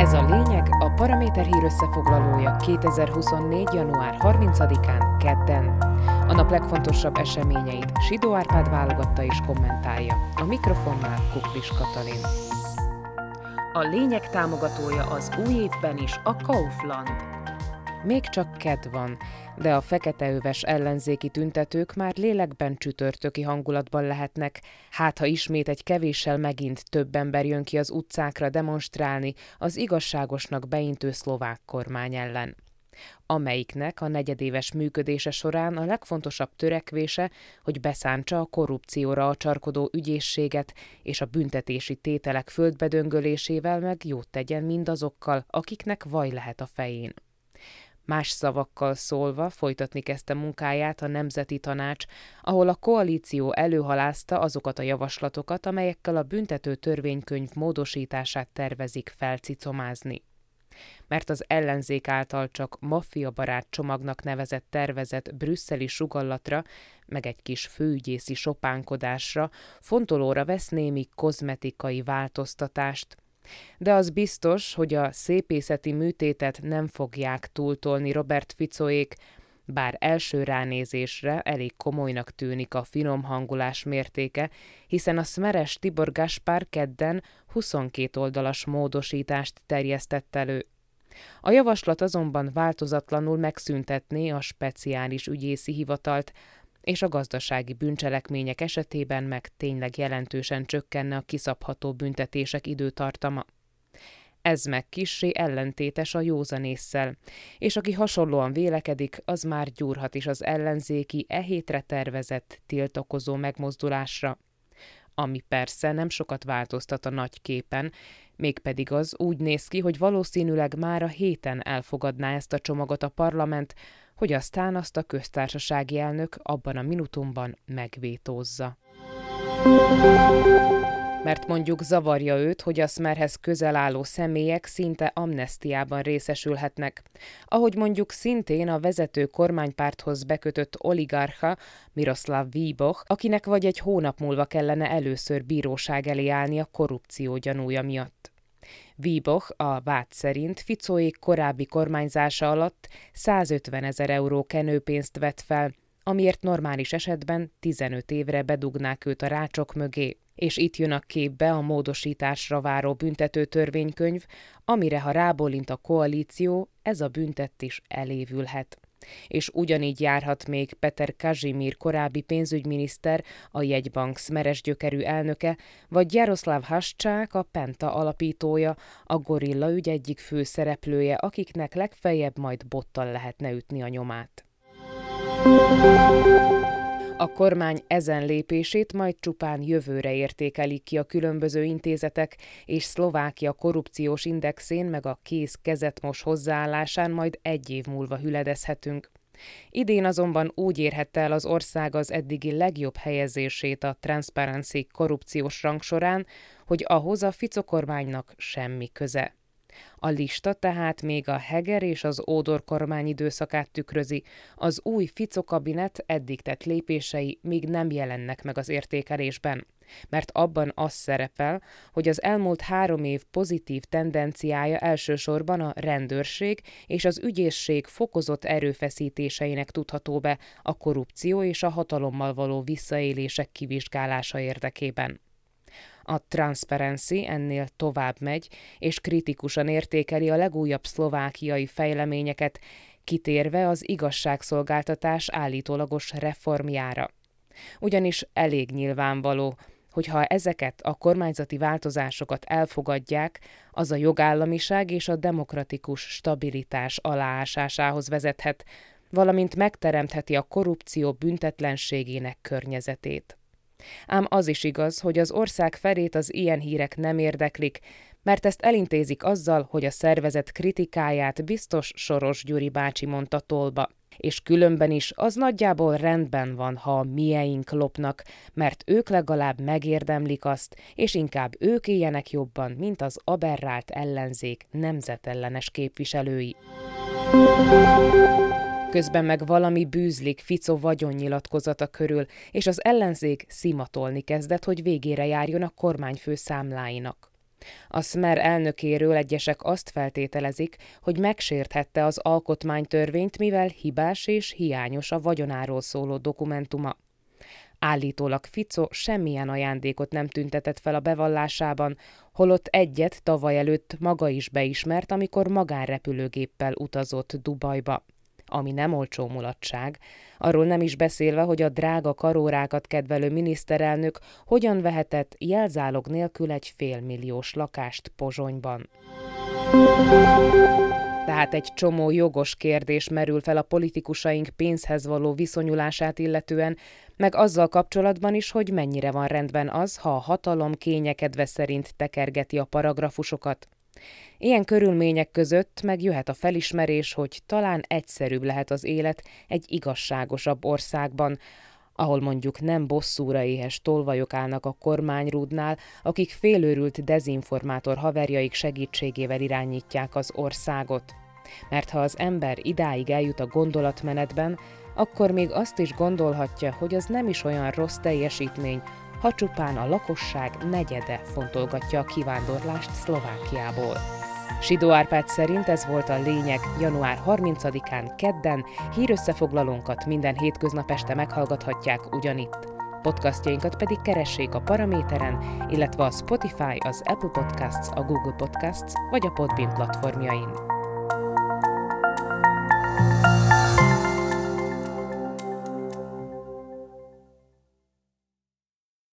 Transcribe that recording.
Ez a lényeg a Paraméter hír összefoglalója 2024. január 30-án kedden. A nap legfontosabb eseményeit Sidó Árpád válogatta és kommentálja. A mikrofonnál Kuklis Katalin. A lényeg támogatója az új évben is a Kaufland. Még csak ked van, de a feketeöves ellenzéki tüntetők már lélekben csütörtöki hangulatban lehetnek, hát ha ismét egy kevéssel megint több ember jön ki az utcákra demonstrálni az igazságosnak beintő szlovák kormány ellen amelyiknek a negyedéves működése során a legfontosabb törekvése, hogy beszántsa a korrupcióra csarkodó ügyészséget és a büntetési tételek földbedöngölésével meg jót tegyen mindazokkal, akiknek vaj lehet a fején. Más szavakkal szólva folytatni kezdte munkáját a Nemzeti Tanács, ahol a koalíció előhalázta azokat a javaslatokat, amelyekkel a büntető törvénykönyv módosítását tervezik felcicomázni. Mert az ellenzék által csak maffiabarát csomagnak nevezett tervezett brüsszeli sugallatra, meg egy kis főügyészi sopánkodásra fontolóra vesz némi kozmetikai változtatást, de az biztos, hogy a szépészeti műtétet nem fogják túltolni Robert Ficoék, bár első ránézésre elég komolynak tűnik a finom hangulás mértéke, hiszen a szmeres Tibor Gaspár kedden 22 oldalas módosítást terjesztett elő. A javaslat azonban változatlanul megszüntetné a speciális ügyészi hivatalt, és a gazdasági bűncselekmények esetében meg tényleg jelentősen csökkenne a kiszabható büntetések időtartama. Ez meg kissé ellentétes a józanésszel, és aki hasonlóan vélekedik, az már gyúrhat is az ellenzéki e hétre tervezett tiltakozó megmozdulásra, ami persze nem sokat változtat a nagy képen, mégpedig az úgy néz ki, hogy valószínűleg már a héten elfogadná ezt a csomagot a parlament, hogy aztán azt a köztársasági elnök abban a minutumban megvétózza. Mert mondjuk zavarja őt, hogy a Smerhez közel álló személyek szinte amnestiában részesülhetnek. Ahogy mondjuk szintén a vezető kormánypárthoz bekötött oligarcha Miroslav Víboch, akinek vagy egy hónap múlva kellene először bíróság elé állni a korrupció gyanúja miatt. Víboch a vád szerint Ficóék korábbi kormányzása alatt 150 ezer euró kenőpénzt vett fel, amiért normális esetben 15 évre bedugnák őt a rácsok mögé. És itt jön a képbe a módosításra váró büntető törvénykönyv, amire ha rábólint a koalíció, ez a büntet is elévülhet és ugyanígy járhat még Peter Kazimir korábbi pénzügyminiszter, a jegybank szmeres gyökerű elnöke, vagy Jaroszláv Hascsák, a Penta alapítója, a gorilla ügy egyik fő szereplője, akiknek legfeljebb majd bottal lehetne ütni a nyomát. A kormány ezen lépését majd csupán jövőre értékelik ki a különböző intézetek, és Szlovákia korrupciós indexén meg a kész kezetmos hozzáállásán majd egy év múlva hüledezhetünk. Idén azonban úgy érhette el az ország az eddigi legjobb helyezését a Transparency korrupciós rangsorán, hogy ahhoz a Fico kormánynak semmi köze. A lista tehát még a Heger és az Ódor kormány időszakát tükrözi, az új Fico kabinet eddig tett lépései még nem jelennek meg az értékelésben, mert abban az szerepel, hogy az elmúlt három év pozitív tendenciája elsősorban a rendőrség és az ügyészség fokozott erőfeszítéseinek tudható be a korrupció és a hatalommal való visszaélések kivizsgálása érdekében. A Transparency ennél tovább megy, és kritikusan értékeli a legújabb szlovákiai fejleményeket, kitérve az igazságszolgáltatás állítólagos reformjára. Ugyanis elég nyilvánvaló, hogy ha ezeket a kormányzati változásokat elfogadják, az a jogállamiság és a demokratikus stabilitás aláásásához vezethet, valamint megteremtheti a korrupció büntetlenségének környezetét. Ám az is igaz, hogy az ország felét az ilyen hírek nem érdeklik, mert ezt elintézik azzal, hogy a szervezet kritikáját biztos Soros Gyuri bácsi mondta tolba. És különben is az nagyjából rendben van, ha a mieink lopnak, mert ők legalább megérdemlik azt, és inkább ők éljenek jobban, mint az aberrált ellenzék nemzetellenes képviselői. Közben meg valami bűzlik Fico vagyonnyilatkozata körül, és az ellenzék szimatolni kezdett, hogy végére járjon a kormányfő számláinak. A Smer elnökéről egyesek azt feltételezik, hogy megsérthette az alkotmánytörvényt, mivel hibás és hiányos a vagyonáról szóló dokumentuma. Állítólag Fico semmilyen ajándékot nem tüntetett fel a bevallásában, holott egyet tavaly előtt maga is beismert, amikor magánrepülőgéppel utazott Dubajba ami nem olcsó mulatság, arról nem is beszélve, hogy a drága karórákat kedvelő miniszterelnök hogyan vehetett jelzálog nélkül egy félmilliós lakást Pozsonyban. Tehát egy csomó jogos kérdés merül fel a politikusaink pénzhez való viszonyulását illetően, meg azzal kapcsolatban is, hogy mennyire van rendben az, ha a hatalom kényekedve szerint tekergeti a paragrafusokat. Ilyen körülmények között megjöhet a felismerés, hogy talán egyszerűbb lehet az élet egy igazságosabb országban, ahol mondjuk nem bosszúra éhes tolvajok állnak a kormányrúdnál, akik félőrült dezinformátor haverjaik segítségével irányítják az országot. Mert ha az ember idáig eljut a gondolatmenetben, akkor még azt is gondolhatja, hogy az nem is olyan rossz teljesítmény, ha csupán a lakosság negyede fontolgatja a kivándorlást Szlovákiából. Sidó Árpád szerint ez volt a lényeg január 30-án kedden, hírösszefoglalónkat minden hétköznap este meghallgathatják ugyanitt. Podcastjainkat pedig keressék a Paraméteren, illetve a Spotify, az Apple Podcasts, a Google Podcasts vagy a Podbean platformjain.